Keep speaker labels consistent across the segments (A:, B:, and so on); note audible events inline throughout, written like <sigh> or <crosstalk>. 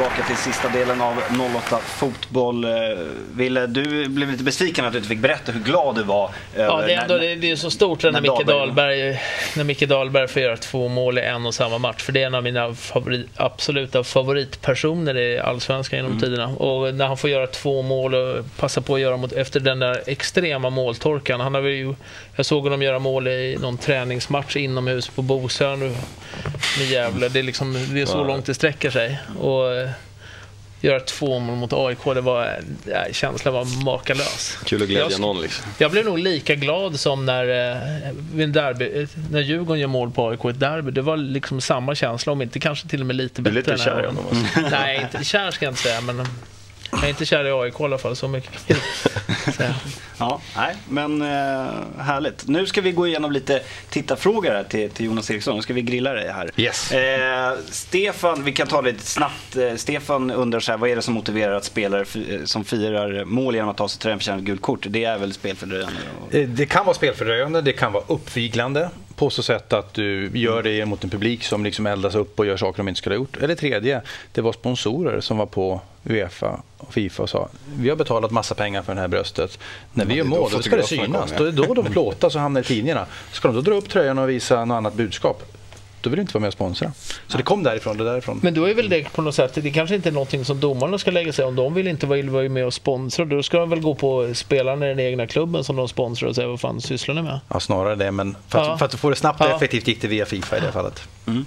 A: tillbaka till sista delen av 08 Fotboll. Eh, Ville, du blev lite besviken att du inte fick berätta hur glad du var.
B: Ja, det är, ändå, när, det är så stort när, när Micke, Dahlberg, när Micke Dahlberg får göra två mål i en och samma match. För det är en av mina favorit, absoluta favoritpersoner i Allsvenskan genom mm. tiderna. Och när han får göra två mål och passa på att göra mot, efter den där extrema måltorkan. Han har ju, jag såg honom göra mål i någon träningsmatch inomhus på Bosön med Gävle. Det är, liksom, det är så långt det sträcker sig. Och, eh, göra två mål mot AIK, det var, äh, känslan var makalös.
C: Kul att glädja jag, någon liksom.
B: Jag blev nog lika glad som när, äh, derby, när Djurgården gör mål på AIK i ett derby. Det var liksom samma känsla, om inte kanske till och med lite bättre.
C: Du är lite kär i honom
B: alltså. Nej, inte kär ska jag inte säga, men jag är inte kär i AIK i alla fall, så mycket kan jag säga.
A: Ja, nej, men eh, härligt. Nu ska vi gå igenom lite tittarfrågor här till, till Jonas Eriksson. Nu ska vi grilla dig här.
C: Yes.
A: Eh, Stefan, vi kan ta lite snabbt. Eh, Stefan undrar så här, vad är det som motiverar att spelare eh, som firar mål genom att ta sig till en förtjänat gult kort? Det är väl spelfördröjande?
D: Eh, det kan vara spelfördröjande, det kan vara uppviglande på så sätt att du gör det mot en publik som liksom eldas upp och gör saker de inte skulle ha gjort. Eller tredje, det var sponsorer som var på Uefa och Fifa och sa vi har betalat massa pengar för det här bröstet. När vi gör mål, då ska det synas. Då är då de plåtas och hamnar i tidningarna. Ska de då dra upp tröjan och visa något annat budskap? Då vill du inte vara med och sponsra. Så det kom därifrån, det därifrån.
B: Men då är väl det på något sätt, det kanske inte är någonting som domarna ska lägga sig om. De vill inte vara med och sponsra, då ska de väl gå på spelarna i den egna klubben som de sponsrar och säga vad fan sysslar ni med?
D: Ja, snarare det, men för att, ja. för att få det snabbt och effektivt gick det via Fifa i det fallet. Mm.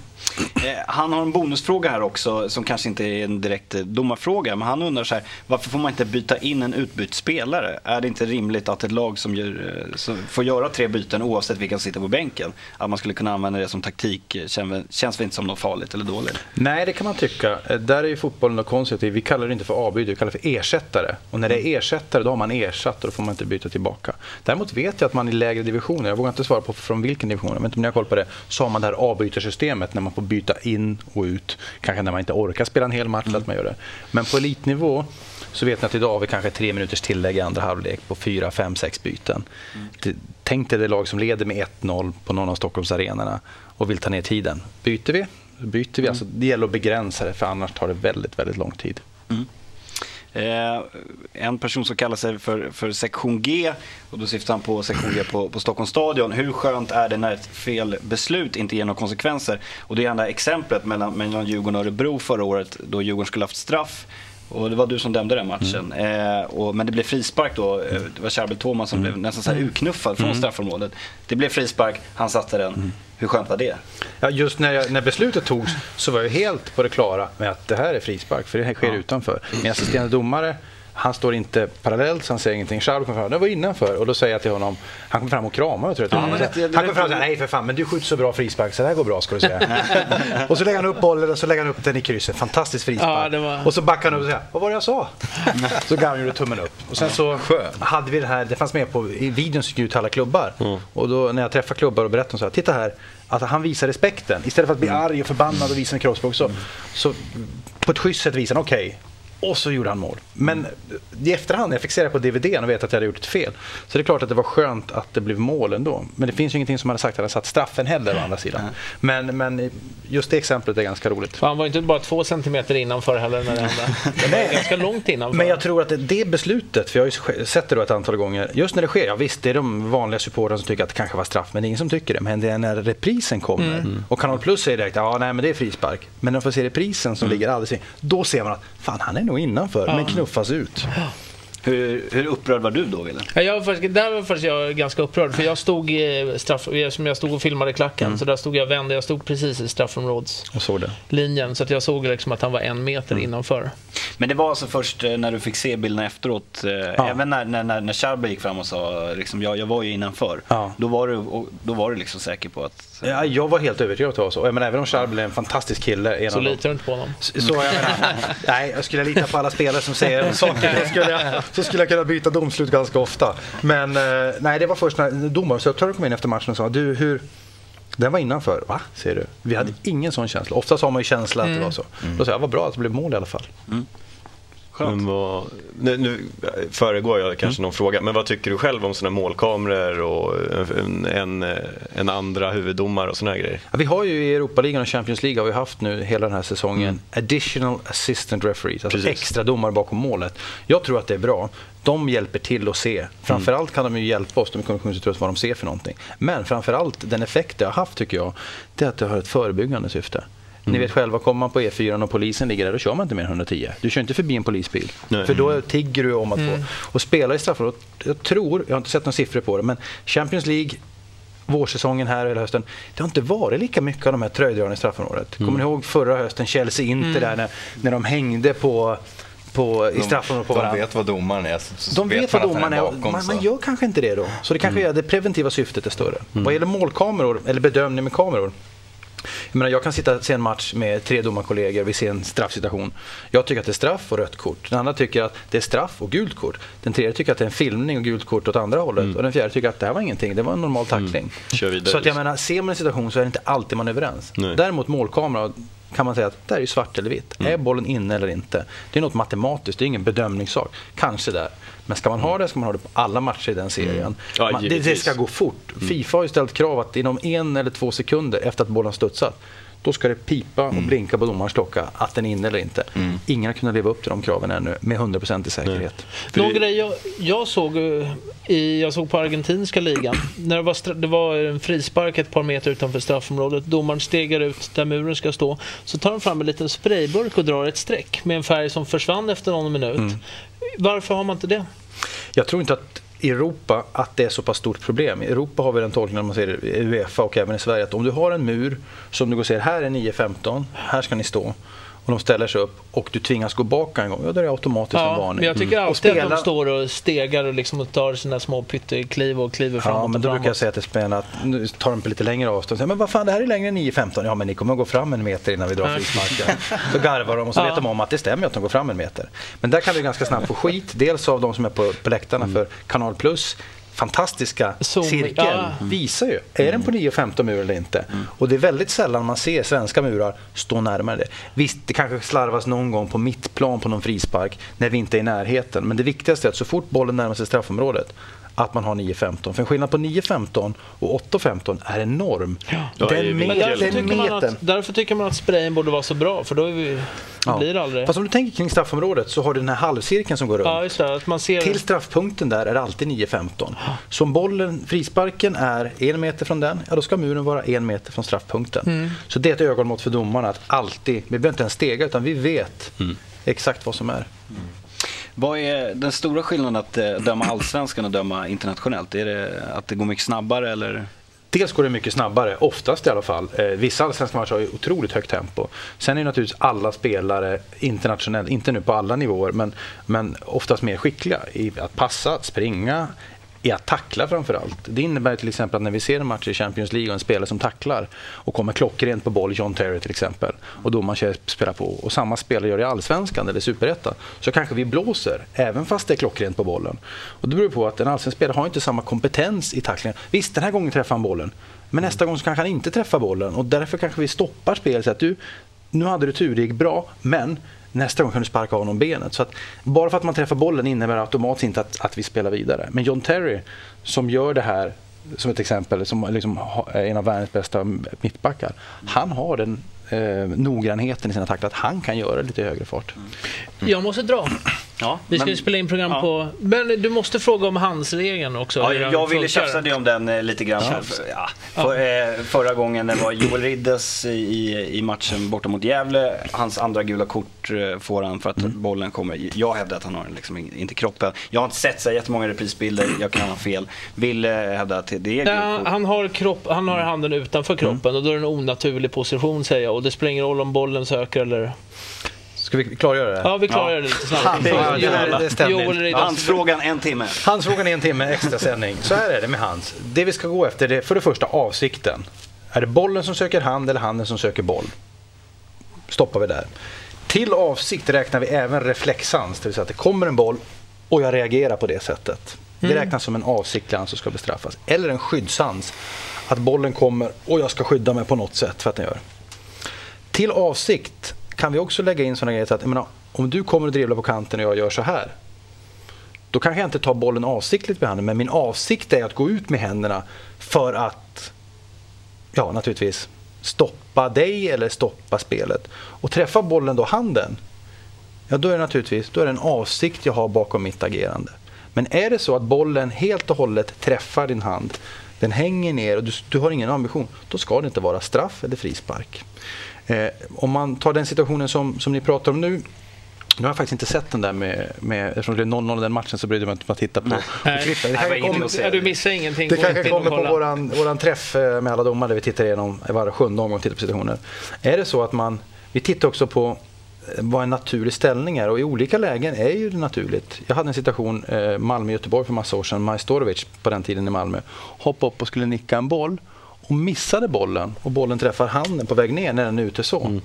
A: Eh, han har en bonusfråga här också som kanske inte är en direkt domarfråga. Men han undrar så här, varför får man inte byta in en utbytt spelare? Är det inte rimligt att ett lag som, gör, eh, som får göra tre byten oavsett vilka som sitter på bänken, att man skulle kunna använda det som taktik? Eh, känns, känns det inte som något farligt eller dåligt?
D: Nej, det kan man tycka. Där är ju fotbollen konstruktiv. Vi kallar det inte för avbyte, vi kallar det för ersättare. Och när det är ersättare, då har man ersatt och då får man inte byta tillbaka. Däremot vet jag att man i lägre divisioner, jag vågar inte svara på från vilken division, jag vet inte om ni har koll på det, så har man det här avbytarsystemet när man får byta in och ut. Kanske när man inte orkar spela en hel match. Mm. Att man gör det. Men på elitnivå så vet ni att idag har vi kanske tre minuters tillägg i andra halvlek på fyra, fem, sex byten. Mm. Tänk dig det lag som leder med 1-0 på någon av Stockholms arenorna och vill ta ner tiden. Byter vi? Byter vi. Mm. Alltså, det gäller att begränsa det för annars tar det väldigt, väldigt lång tid. Mm.
A: Eh, en person som kallar sig för, för sektion G och då syftar han på sektion G på, på Stockholms stadion. Hur skönt är det när ett fel beslut inte ger några konsekvenser? Och det är det exemplet mellan, mellan Djurgården och Örebro förra året då Djurgården skulle haft straff och det var du som dömde den matchen. Mm. Eh, och, men det blev frispark då. Eh, det var Charbel Thomas som mm. blev nästan så här utknuffad från mm. straffområdet. Det blev frispark, han satte den. Hur skönt var det?
D: Ja, just när, jag, när beslutet togs så var jag helt på det klara med att det här är frispark, för det här sker ja. utanför. Min assisterande domare han står inte parallellt så han säger ingenting. Charles kommer fram, det var innanför. Och då säger jag till honom, han kommer fram och kramar mig tror jag. Mm. Han kommer fram och säger, nej för fan, men du skjuter så bra frispark så det här går bra ska du säga. <laughs> och så lägger han upp bollen och så lägger han upp den i krysset. Fantastiskt frispark. Ja, var... Och så backar han upp och säger, vad var det jag sa? <laughs> så gav han gjorde tummen upp. Och sen så hade vi det här, det fanns med på, i videon som gick ut till alla klubbar. Mm. Och då när jag träffar klubbar och berättar så här, titta här. Att han visar respekten. Istället för att bli mm. arg och förbannad och visa en kroppsspråk så, så på ett schysst sätt visar han, okej, okay, och så gjorde han mål. Men i efterhand, jag fick se det på DVD och vet att jag hade gjort ett fel. Så det är klart att det var skönt att det blev mål ändå. Men det finns ju ingenting som hade sagt att hade satt straffen heller å andra sidan. Men, men just det exemplet är ganska roligt.
B: han var inte bara två centimeter innanför heller när det hände. Det var ganska långt innanför.
D: Men jag tror att det, beslutet, för jag har ju sett det då ett antal gånger. Just när det sker, ja visst det är de vanliga supportrarna som tycker att det kanske var straff. Men det är ingen som tycker det. Men det är när reprisen kommer. Mm. Och Kanal Plus säger direkt, ja nej men det är frispark. Men när man får se reprisen som mm. ligger alldeles in. Då ser man att fan han är nog innanför. Ja. Men knuffas ut.
A: Hur, hur upprörd var du då, Wille?
B: Ja, jag var faktiskt, där var faktiskt jag ganska upprörd. För jag stod, straff, som jag stod och filmade klacken, mm. så där stod jag vände. Jag stod precis i straffområdslinjen. Så att jag såg liksom att han var en meter mm. innanför.
A: Men det var alltså först eh, när du fick se bilderna efteråt, eh, ja. även när, när, när, när Charber gick fram och sa liksom, jag, jag var ju innanför. Ja. Då, var du, då var du liksom säker på att...
D: Ja, jag var helt övertygad om att det var så. Jag menar, även om Charber är en fantastisk kille.
B: så litar du inte på honom?
D: Så, så jag menar, <laughs> nej, jag skulle lita på alla spelare som säger saker. <laughs> Jag skulle, så skulle jag kunna byta domslut ganska ofta. Men eh, nej, det var först när domaruppdraget kom in efter matchen och sa du hur den var innanför. Va? Säger du? Vi hade mm. ingen sån känsla. Oftast har man ju känsla att mm. det var så. Mm. Då säger jag, vad bra att det blev mål i alla fall. Mm.
C: Men vad, nu, nu föregår jag kanske mm. någon fråga, men vad tycker du själv om sådana målkameror och en, en, en andra huvuddomare och sådana grejer?
D: Ja, vi har ju i Europaligan och Champions League har vi haft nu hela den här säsongen mm. additional assistant referees, alltså Precis. extra domare bakom målet. Jag tror att det är bra. De hjälper till att se. Framförallt kan de ju hjälpa oss, de är kommunikationsutrustade, vad de ser för någonting. Men framförallt den effekt det har haft tycker jag, det är att det har ett förebyggande syfte. Mm. Ni vet själva, kommer man på E4 och polisen ligger där, då kör man inte mer än 110. Du kör inte förbi en polisbil. Nej. För då tigger du om att mm. få... Och spela i straffområdet, jag tror, jag har inte sett några siffror på det, men Champions League vårsäsongen här hela hösten. Det har inte varit lika mycket av de här tröjdragarna i straffområdet. Mm. Kommer ni ihåg förra hösten, Chelsea-Inter mm. där när, när de hängde på på, i straffområdet på
E: varandra. De vet vad domaren är. Så,
D: de vet, vad domaren är. Bakom, man, man, gör kanske inte det då. Så det kanske mm. är det preventiva syftet är större. Mm. Vad gäller målkameror, eller bedömning med kameror, jag, menar, jag kan sitta se en match med tre domarkollegor, vi ser en straffsituation. Jag tycker att det är straff och rött kort. Den andra tycker att det är straff och gult kort. Den tredje tycker att det är en filmning och gult kort åt andra hållet. Mm. Och den fjärde tycker att det här var ingenting, det var en normal tackling. Mm. Så att jag menar, ser man en situation så är det inte alltid man är överens. Nej. Däremot målkamera, kan man säga att det är svart eller vitt. Mm. Är bollen inne eller inte? Det är något matematiskt, det är ingen bedömningssak. Kanske där. Men ska man ha det ska man ha det på alla matcher i den serien. Mm. Ja, man, det, det, ska gå fort. Mm. Fifa har ju ställt krav att inom en eller två sekunder efter att bollen studsat då ska det pipa och mm. blinka på domarens klocka att den är inne eller inte. Mm. Ingen har kunnat leva upp till de kraven ännu med 100% i säkerhet.
B: Någon grej jag, jag, såg eh, i, jag såg på argentinska ligan, <clears throat> när det var, det var en frispark ett par meter utanför straffområdet, domaren stegar ut där muren ska stå, så tar han fram en liten sprayburk och drar ett streck med en färg som försvann efter någon minut. Mm. Varför har man inte det?
D: Jag tror inte att Europa att det är så pass stort problem. I Europa har vi den tolkningen, man ser i Uefa och även i Sverige, att om du har en mur som du går och ser, här är 9.15, här ska ni stå och de ställer sig upp och du tvingas gå bak en gång, ja, då är det automatiskt ja, en varning.
B: Men jag tycker mm. alltid spela... att de står och stegar och, liksom tar sina små pyttekliv och kliver framåt
D: Ja, men då brukar jag säga till spelarna att nu tar de på lite längre avstånd. Säger, men vad fan, det här är längre än 9.15. Ja, men ni kommer att gå fram en meter innan vi drar frisparken. så garvar de och så ja. vet de om att det stämmer att de går fram en meter. Men där kan vi ganska snabbt få skit. Dels av de som är på, på läktarna mm. för Kanal Plus fantastiska Zoom, cirkel ja. visar ju, är den på 9,15 mur eller inte? Mm. Och det är väldigt sällan man ser svenska murar stå närmare det. Visst, det kanske slarvas någon gång på mittplan på någon frispark när vi inte är i närheten. Men det viktigaste är att så fort bollen närmar sig straffområdet att man har 9.15. För en skillnad på 9.15 och 8.15 är enorm.
B: Ja. Den men därför, tycker man att, därför tycker man att sprayen borde vara så bra, för då, vi, ja. blir det aldrig...
D: Fast om du tänker kring straffområdet så har du den här halvcirkeln som går runt.
B: Ja, just det, att man ser...
D: Till straffpunkten där är det alltid 9.15. Så om bollen, frisparken är en meter från den, ja då ska muren vara en meter från straffpunkten. Mm. Så det är ett ögonmått för domarna att alltid, vi behöver inte ens stega utan vi vet mm. exakt vad som är. Mm.
A: Vad är den stora skillnaden att eh, döma allsvenskan och döma internationellt? Är det att det går mycket snabbare eller?
D: Dels går det mycket snabbare, oftast i alla fall. Eh, vissa allsvenska matcher har ju otroligt högt tempo. Sen är naturligtvis alla spelare internationellt, inte nu på alla nivåer, men, men oftast mer skickliga i att passa, springa, i att tackla framför allt. Det innebär till exempel att när vi ser en match i Champions League och en spelare som tacklar och kommer klockrent på boll, John Terry till exempel, och domaren spelar på och samma spelare gör det i Allsvenskan eller Superettan, så kanske vi blåser även fast det är klockrent på bollen. Och det beror på att en allsvensk spelare har inte samma kompetens i tacklingen. Visst, den här gången träffar han bollen, men nästa gång så kanske han inte träffar bollen och därför kanske vi stoppar spelet. Så att du, nu hade du tur, det gick bra, men nästa gång kan du sparka av honom benet. Så att bara för att man träffar bollen innebär automatiskt inte att, att vi spelar vidare. Men John Terry som gör det här som ett exempel, som liksom är en av världens bästa mittbackar. Han har den eh, noggrannheten i sina tacklar att han kan göra lite högre fart. Mm.
B: Jag måste dra. Ja, vi ska men, ju spela in program ja. på... Men du måste fråga om handsregeln också.
A: Ja, jag ville tjafsa dig om den eh, lite grann. Ja. För, ja, för, eh, förra gången det var Joel Riddes i, i matchen borta mot Gävle. Hans andra gula kort eh, får han för att mm. bollen kommer. Jag hävdar att han har liksom inte kroppen. Jag har inte sett så jättemånga reprisbilder, jag kan ha fel. Vill hävda att det är
B: ja, han, har kropp, han har handen utanför kroppen mm. och då är det en onaturlig position säger jag. Och det spelar ingen roll om bollen söker eller
D: Ska vi klargöra det?
B: Ja, vi klargör det lite snabbt.
A: Handsfrågan en timme.
D: Handsfrågan en timme, extra sändning. Så här är det med hands. Det vi ska gå efter är för det första avsikten. Är det bollen som söker hand eller handen som söker boll? Stoppar vi där. Till avsikt räknar vi även reflexhans, det vill säga att det kommer en boll och jag reagerar på det sättet. Det mm. räknas som en avsiktlig hand som ska bestraffas. Eller en skyddshans, att bollen kommer och jag ska skydda mig på något sätt för att den gör. Till avsikt kan vi också lägga in sådana grejer så att, menar, om du kommer och dribblar på kanten och jag gör så här. Då kanske jag inte tar bollen avsiktligt med handen, men min avsikt är att gå ut med händerna för att, ja naturligtvis, stoppa dig eller stoppa spelet. Och träffa bollen då handen, ja då är det naturligtvis då är det en avsikt jag har bakom mitt agerande. Men är det så att bollen helt och hållet träffar din hand, den hänger ner och du, du har ingen ambition, då ska det inte vara straff eller frispark. Eh, om man tar den situationen som, som ni pratar om nu, nu har jag faktiskt inte sett den där med, med eftersom det är 0-0 i den matchen så brydde jag mig inte om att titta på,
B: Nej.
D: på klippet.
B: Det kommer, du missar ingenting.
D: Det kanske kommer på våran, våran träff eh, med alla domare där vi tittar igenom var sjunde omgång tittar på situationer. Är det så att man, vi tittar också på eh, vad en naturlig ställning är och i olika lägen är ju det naturligt. Jag hade en situation eh, Malmö-Göteborg för massa år sedan, Majstorovic på den tiden i Malmö, hoppade upp och skulle nicka en boll och missade bollen och bollen träffar handen på väg ner när den är ute så. Mm.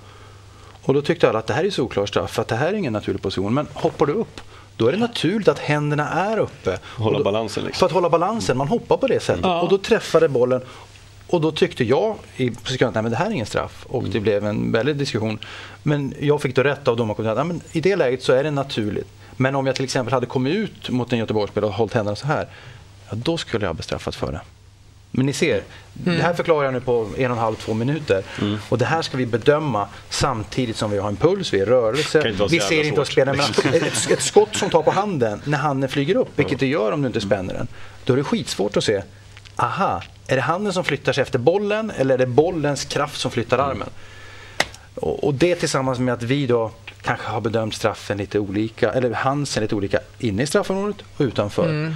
D: Och då tyckte alla att det här är solklar straff, för att det här är ingen naturlig position. Men hoppar du upp, då är det naturligt att händerna är uppe.
C: Hålla
D: då,
C: balansen liksom.
D: För att hålla balansen, man hoppar på det sättet. Ja. Och då träffade bollen och då tyckte jag i sekunden att det här är ingen straff. Och mm. det blev en väldig diskussion. Men jag fick då rätt av domarkommittén att i det läget så är det naturligt. Men om jag till exempel hade kommit ut mot en Göteborgsspelare och hållit händerna så här, ja, då skulle jag bestraffats för det. Men ni ser, mm. det här förklarar jag nu på en och en halv, två minuter. Mm. Och det här ska vi bedöma samtidigt som vi har en puls, vi är i rörelse. Vi ser inte spelaren men ett, ett skott som tar på handen när handen flyger upp, vilket det gör om du inte spänner den. Då är det skitsvårt att se, aha, är det handen som flyttar sig efter bollen eller är det bollens kraft som flyttar mm. armen? Och, och det tillsammans med att vi då kanske har bedömt straffen lite olika, eller hansen lite olika inne i straffområdet och utanför.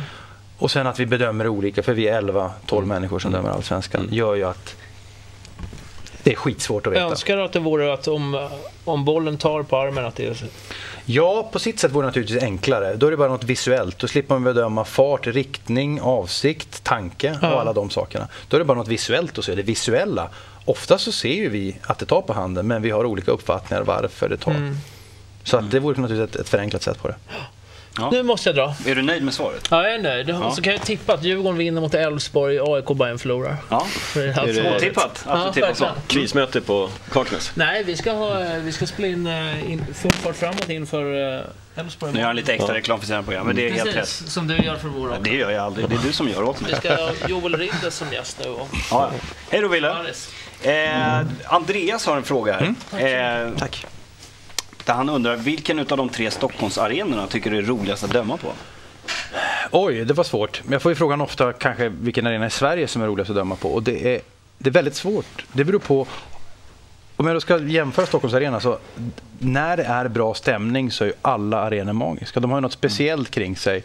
D: Och sen att vi bedömer olika, för vi är 11-12 mm. människor som dömer allsvenskan, mm. gör ju att det är skitsvårt att veta.
B: Jag önskar att det vore att om, om bollen tar på armen att det är...
D: Ja, på sitt sätt vore det naturligtvis enklare. Då är det bara något visuellt. Då slipper man bedöma fart, riktning, avsikt, tanke och alla de sakerna. Då är det bara något visuellt att se, det visuella. Ofta så ser ju vi att det tar på handen, men vi har olika uppfattningar varför det tar. Mm. Så att det vore naturligtvis ett, ett förenklat sätt på det.
B: Ja. Nu måste jag dra.
A: Är du nöjd med svaret?
B: Ja, jag är nöjd. Ja. Så kan jag tippa att Djurgården vinner mot Elfsborg, AIK Bayern förlorar.
A: Ja, det är det otippat. Ja,
C: Krismöte på Kaknäs?
B: Nej, vi ska, ha, vi ska spela in, eh, in full fart framåt inför uh, Elfsborg.
A: Nu gör han lite extra reklam för sina program, men det är
B: Precis,
A: helt rätt.
B: som du gör för våra.
A: Ja, det gör jag aldrig. Det är du som gör åt mig.
B: Vi ska ha Joel Ridder som gäst nu. Och...
A: Ja. Hej då, Wille. Eh, Andreas har en fråga här.
D: Mm. Eh, Tack.
A: Där han undrar, vilken av de tre Stockholmsarenorna tycker du är roligast att döma på?
D: Oj, det var svårt. Men jag får ju frågan ofta kanske vilken arena i Sverige som är roligast att döma på. Och det är, det är väldigt svårt. Det beror på om jag då ska jämföra Stockholms arena så när det är bra stämning så är ju alla arenor magiska. De har ju något speciellt kring sig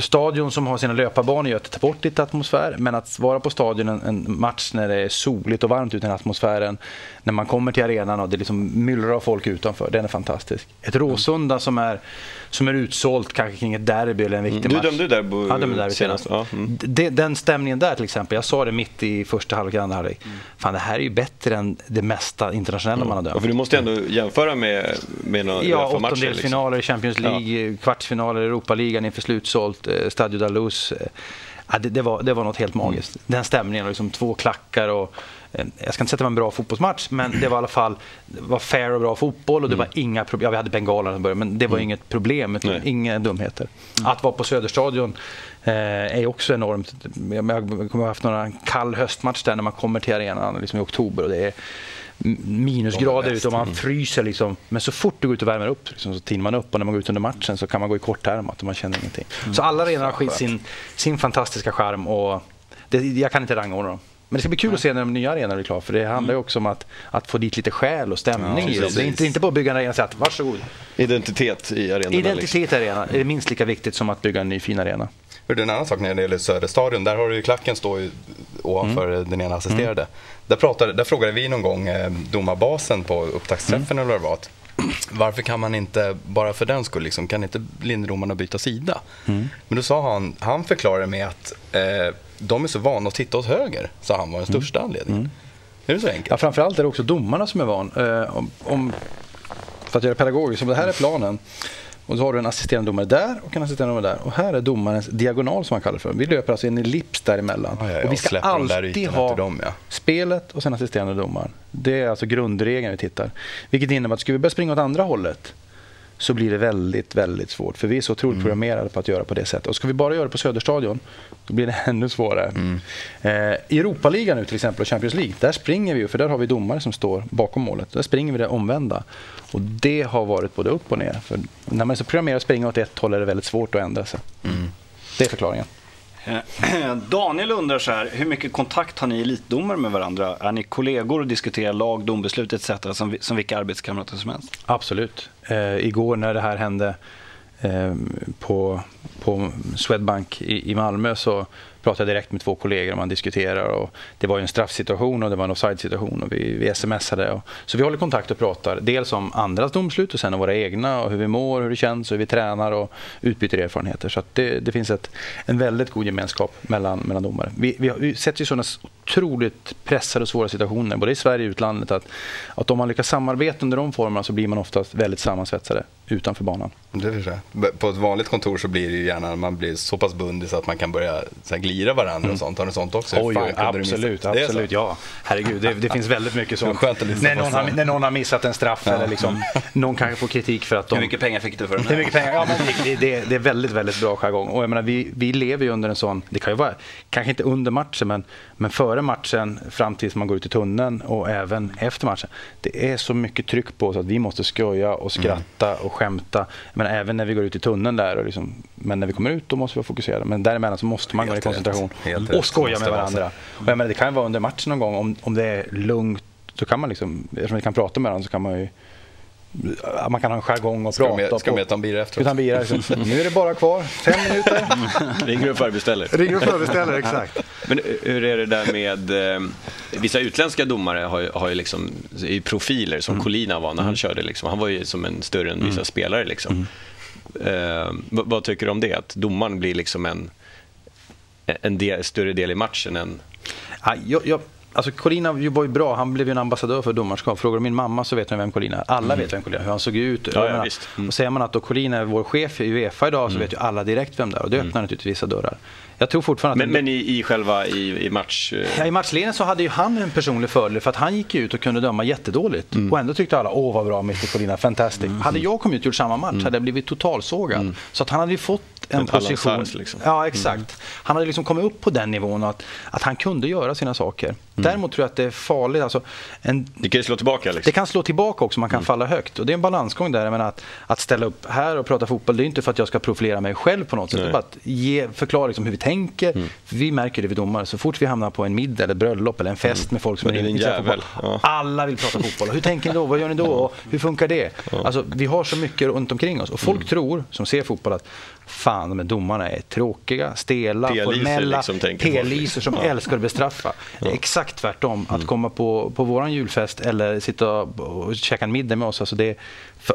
D: stadion som har sina löparbanor gör att det tar bort lite atmosfär. Men att vara på stadion en, en match när det är soligt och varmt ute i atmosfären. När man kommer till arenan och det liksom myllrar av folk utanför. Den är fantastisk. Ett Råsunda som är, som är utsålt kanske kring ett derby eller en viktig
C: mm.
D: match.
C: Du dömde där
D: ja, dömde där senast. Ja, mm. Den stämningen där till exempel. Jag sa det mitt i första halvlek, andra halvlek. Mm. Fan det här är ju bättre än det mesta internationella mm. man har dömt.
C: Ja, för du måste ändå jämföra med, med några
D: Ja, åttondelsfinaler, liksom. Champions League, ja. kvartsfinaler, Europaligan inför slutsålt sålt eh, Stadio da Luz. Eh, ja, det, det, var, det var något helt magiskt. Mm. Den stämningen, liksom två klackar och eh, jag ska inte säga att det var en bra fotbollsmatch, men det var i alla fall det var fair och bra fotboll och det mm. var inga problem. Ja, vi hade bengalerna i början, men det var mm. inget problem, utan inga dumheter. Mm. Att vara på Söderstadion eh, är också enormt. Jag, jag kommer ha haft några kall höstmatch där när man kommer till arenan liksom i oktober och det är minusgrader ute och man fryser. Liksom. Men så fort du går ut och värmer upp liksom, så tinar man upp och när man går ut under matchen så kan man gå i kortärmat och man känner ingenting. Mm. Så alla arenor har sin, sin fantastiska charm och det, jag kan inte rangordna dem. Men det ska bli kul Nej. att se när de nya arenorna blir klara för det handlar ju mm. också om att, att få dit lite själ och stämning ja, i Det är inte, inte bara att bygga en arena och säga att varsågod.
C: Identitet i arenan.
D: Identitet i arenan är minst lika viktigt som att bygga en ny fin arena.
E: Det är en annan sak när det gäller Söderstadion. Där har du ju klacken står ovanför mm. den ena assisterade. Mm. Där, pratade, där frågade vi någon gång eh, domarbasen på upptaktsträffen mm. eller vad det var. Varför kan man inte, bara för den skull, liksom, kan inte linjedomarna byta sida? Mm. Men då sa han, han förklarade med att eh, de är så vana att titta åt höger, sa han var den största mm. anledningen. Mm. Är det så enkelt?
D: Ja, framförallt är det också domarna som är van. Eh, om, om, för att göra pedagogiskt, om det här är planen och så har du en assisterande domare där och en assisterande domare där. Och här är domarens diagonal som man kallar det för. Vi löper alltså en ellips däremellan.
E: Ja, ja, ja,
D: och vi ska alltid ha dem, spelet och sen assisterande domaren. Det är alltså grundregeln vi tittar. Vilket innebär att skulle vi börja springa åt andra hållet så blir det väldigt, väldigt svårt. För vi är så otroligt mm. programmerade på att göra på det sättet. Och ska vi bara göra det på Söderstadion, då blir det <laughs> ännu svårare. Mm. Eh, I Europaligan nu till exempel och Champions League, där springer vi ju, för där har vi domare som står bakom målet. Där springer vi det omvända. Och det har varit både upp och ner. För när man är så programmerad att springa åt ett håll är det väldigt svårt att ändra sig. Mm. Det är förklaringen.
A: Eh, <clears throat> Daniel undrar så här, hur mycket kontakt har ni elitdomare med varandra? Är ni kollegor och diskuterar lag, dombeslut etc. som, som vilka arbetskamrater som helst?
D: Absolut. Eh, igår när det här hände eh, på, på Swedbank i, i Malmö så pratade direkt med två kollegor och man diskuterar. Och det var ju en straffsituation och det var en offside-situation och vi, vi smsade. Och, så vi håller kontakt och pratar dels om andras domslut och sen om våra egna och hur vi mår, hur det känns, hur vi tränar och utbyter erfarenheter. Så det, det, finns ett, en väldigt god gemenskap mellan, mellan domare. Vi, vi, vi sätter ju sådana otroligt pressade och svåra situationer, både i Sverige och utlandet, att, att om man lyckas samarbeta under de formerna så blir man oftast väldigt sammansvetsade utanför banan.
E: Det är På ett vanligt kontor så blir det ju gärna man blir så pass bundig så att man kan börja så här, glira varandra mm. och sånt. Har du sånt också?
D: Oj, oj absolut, absolut, ja. Herregud, det, det finns väldigt mycket <laughs> sånt. När någon, har, när någon har missat en straff ja. eller liksom, <laughs> någon kanske får kritik för att de...
A: Hur mycket pengar fick du för den
D: här? Hur mycket pengar? Ja, men det, det, det är väldigt, väldigt bra jargong. Och jag menar, vi, vi lever ju under en sån, det kan ju vara, kanske inte under matchen, men, men före matchen fram tills man går ut i tunneln och även efter matchen. Det är så mycket tryck på oss att vi måste skoja och skratta mm. och skämta. Men även när vi går ut i tunneln där. Och liksom, men när vi kommer ut då måste vi vara fokuserade. Men däremellan så måste man gå i koncentration och skoja med varandra. Och jag menar, det kan vara under matchen någon gång om, om det är lugnt. Så kan man liksom, eftersom vi kan prata med varandra så kan man ju man kan ha en jargong och
E: ska
D: prata.
E: Med, ska med ta en bira efteråt?
D: Ta en bira, liksom. <laughs> nu är det bara kvar fem minuter. <laughs>
C: Ringer och förbeställer.
D: Ringer och förbeställer, exakt.
C: Men hur är det där med... Eh, vissa utländska domare har, har ju liksom, är profiler, som mm. Colina var när han mm. körde. Liksom. Han var ju som en större än vissa mm. spelare. Liksom. Mm. Eh, vad tycker du om det? Att domaren blir liksom en, en del, större del i matchen än...
D: Ja, jag, jag Alltså Colina var ju bra, han blev ju en ambassadör för domarskap. Frågar du min mamma så vet hon vem Colina är. Alla mm. vet vem Colina är, hur han såg ut.
C: Ja, ja, mm.
D: Och säger man att då Colina är vår chef i Uefa idag så mm. vet ju alla direkt vem det är. Och det mm. öppnar mm. naturligtvis vissa dörrar. Jag tror fortfarande
C: men, men i, i själva i, i match... Eh,
D: ja, I matchledningen så hade ju han en personlig fördel för att han gick ut och kunde döma jättedåligt. Mm. Och ändå tyckte alla, åh vad bra Mr Colina, fantastic. Mm. Hade jag kommit ut och gjort samma match hade jag blivit totalsågad. Mm. Så att han hade ju fått en, en position. Liksom. Ja, exakt. Mm. Han hade liksom kommit upp på den nivån att, att han kunde göra sina saker. Mm. Däremot tror jag att det är farligt. Alltså, en,
C: det kan ju slå tillbaka. Liksom.
D: Det kan slå tillbaka också, man kan mm. falla högt. Och det är en balansgång där. Men att, att ställa upp här och prata fotboll, det är inte för att jag ska profilera mig själv på något sätt. Det är bara att ge, förklara liksom hur vi tänker. Mm. Vi märker det vi domare. Så fort vi hamnar på en middag, eller bröllop eller en fest mm. med folk som är intresserade av fotboll. Ja. Alla vill prata fotboll. Hur tänker ni då? Vad gör ni då? Och hur funkar det? Ja. Alltså, vi har så mycket runt omkring oss. Och folk mm. tror, som ser fotboll, att fan, de domarna är tråkiga, stela, formella, liksom, p som ja. älskar att bestraffa. Ja. Exakt tvärtom. Mm. Att komma på, på vår julfest eller sitta och käka en middag med oss. Alltså det,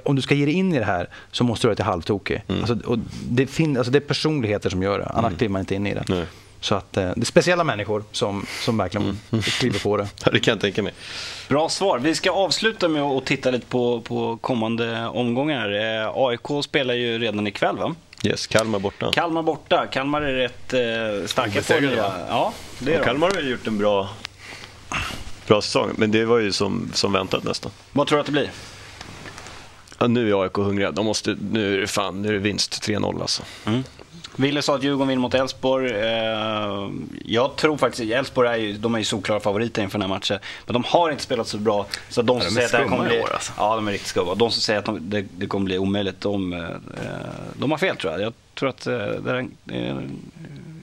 D: om du ska ge dig in i det här så måste du vara lite halvtokig. Mm. Alltså, och det, fin, alltså det är personligheter som gör det, annars mm. kliver man inte in i det. Nej. Så att eh, det är speciella människor som, som verkligen mm. kliver på det. <laughs>
C: Ja, det kan jag tänka mig.
A: Bra svar. Vi ska avsluta med att titta lite på, på kommande omgångar. Eh, AIK spelar ju redan ikväll va?
C: Yes, Kalmar borta.
A: Kalmar borta. Kalmar är rätt eh, starka på det. Ja,
C: det är Kalmar har gjort en bra, bra säsong, men det var ju som, som väntat nästan.
A: Vad tror du att det blir?
C: Ja, nu är AIK hungriga. De måste, nu är det fan, nu är det vinst 3-0 alltså. Mm.
A: Ville sa att Djurgården vinner mot Elfsborg. Eh, jag tror faktiskt, Elfsborg är ju, de är ju solklara favoriter inför den här matchen. Men de har inte spelat så bra. Så de som säger att det kommer bli... År, alltså. Ja, de är riktigt skumma. De som säger att de, det, det, kommer bli omöjligt, de, eh, de har fel tror jag. Jag tror att eh,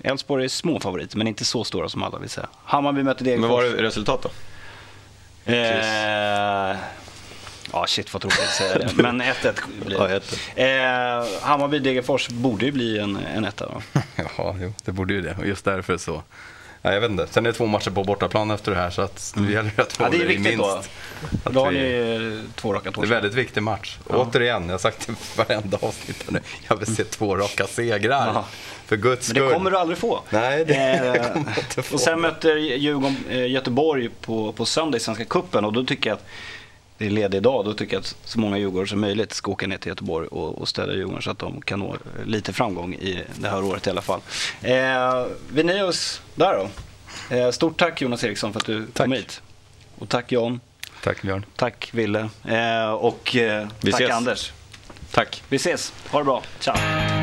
A: Elfsborg är små favoriter, men inte så stora som alla vill säga. Hammarby möter Degerfors.
C: Men vad är resultat då?
A: Eh, Ja, shit vad tråkigt att säga det. <laughs> Men 1-1 blir det. Ja, eh, Hammarby-Degerfors borde ju bli en, en etta då. <laughs>
E: ja, jo, det borde ju det. Och just därför så... Ja, jag vet inte. Sen är det två matcher på bortaplan efter det här så att nu gäller det att
A: få ja, det är viktigt minst. Då. Då har ni två raka
E: torsdagar. Det är en väldigt viktig match. Ja. Återigen, jag har sagt det varenda avsnitt nu. Jag vill se två raka segrar. Ja. För guds skull.
A: Men det kommer du aldrig få.
E: Nej, det eh, <laughs> kommer inte få.
A: Och sen möter Djurgården eh, Göteborg på, på söndag i Svenska Cupen och då tycker jag att det är ledig dag, då tycker jag att så många Djurgårdare som möjligt ska åka ner till Göteborg och, och stödja Djurgården så att de kan nå lite framgång i det här året i alla fall. Eh, vi nöjer oss där då. Eh, stort tack Jonas Eriksson för att du tack. kom hit. Och tack John.
E: Tack Björn.
A: Tack Ville. Eh, och eh, tack ses. Anders.
C: Tack.
A: Vi ses. Ha det bra. Ciao.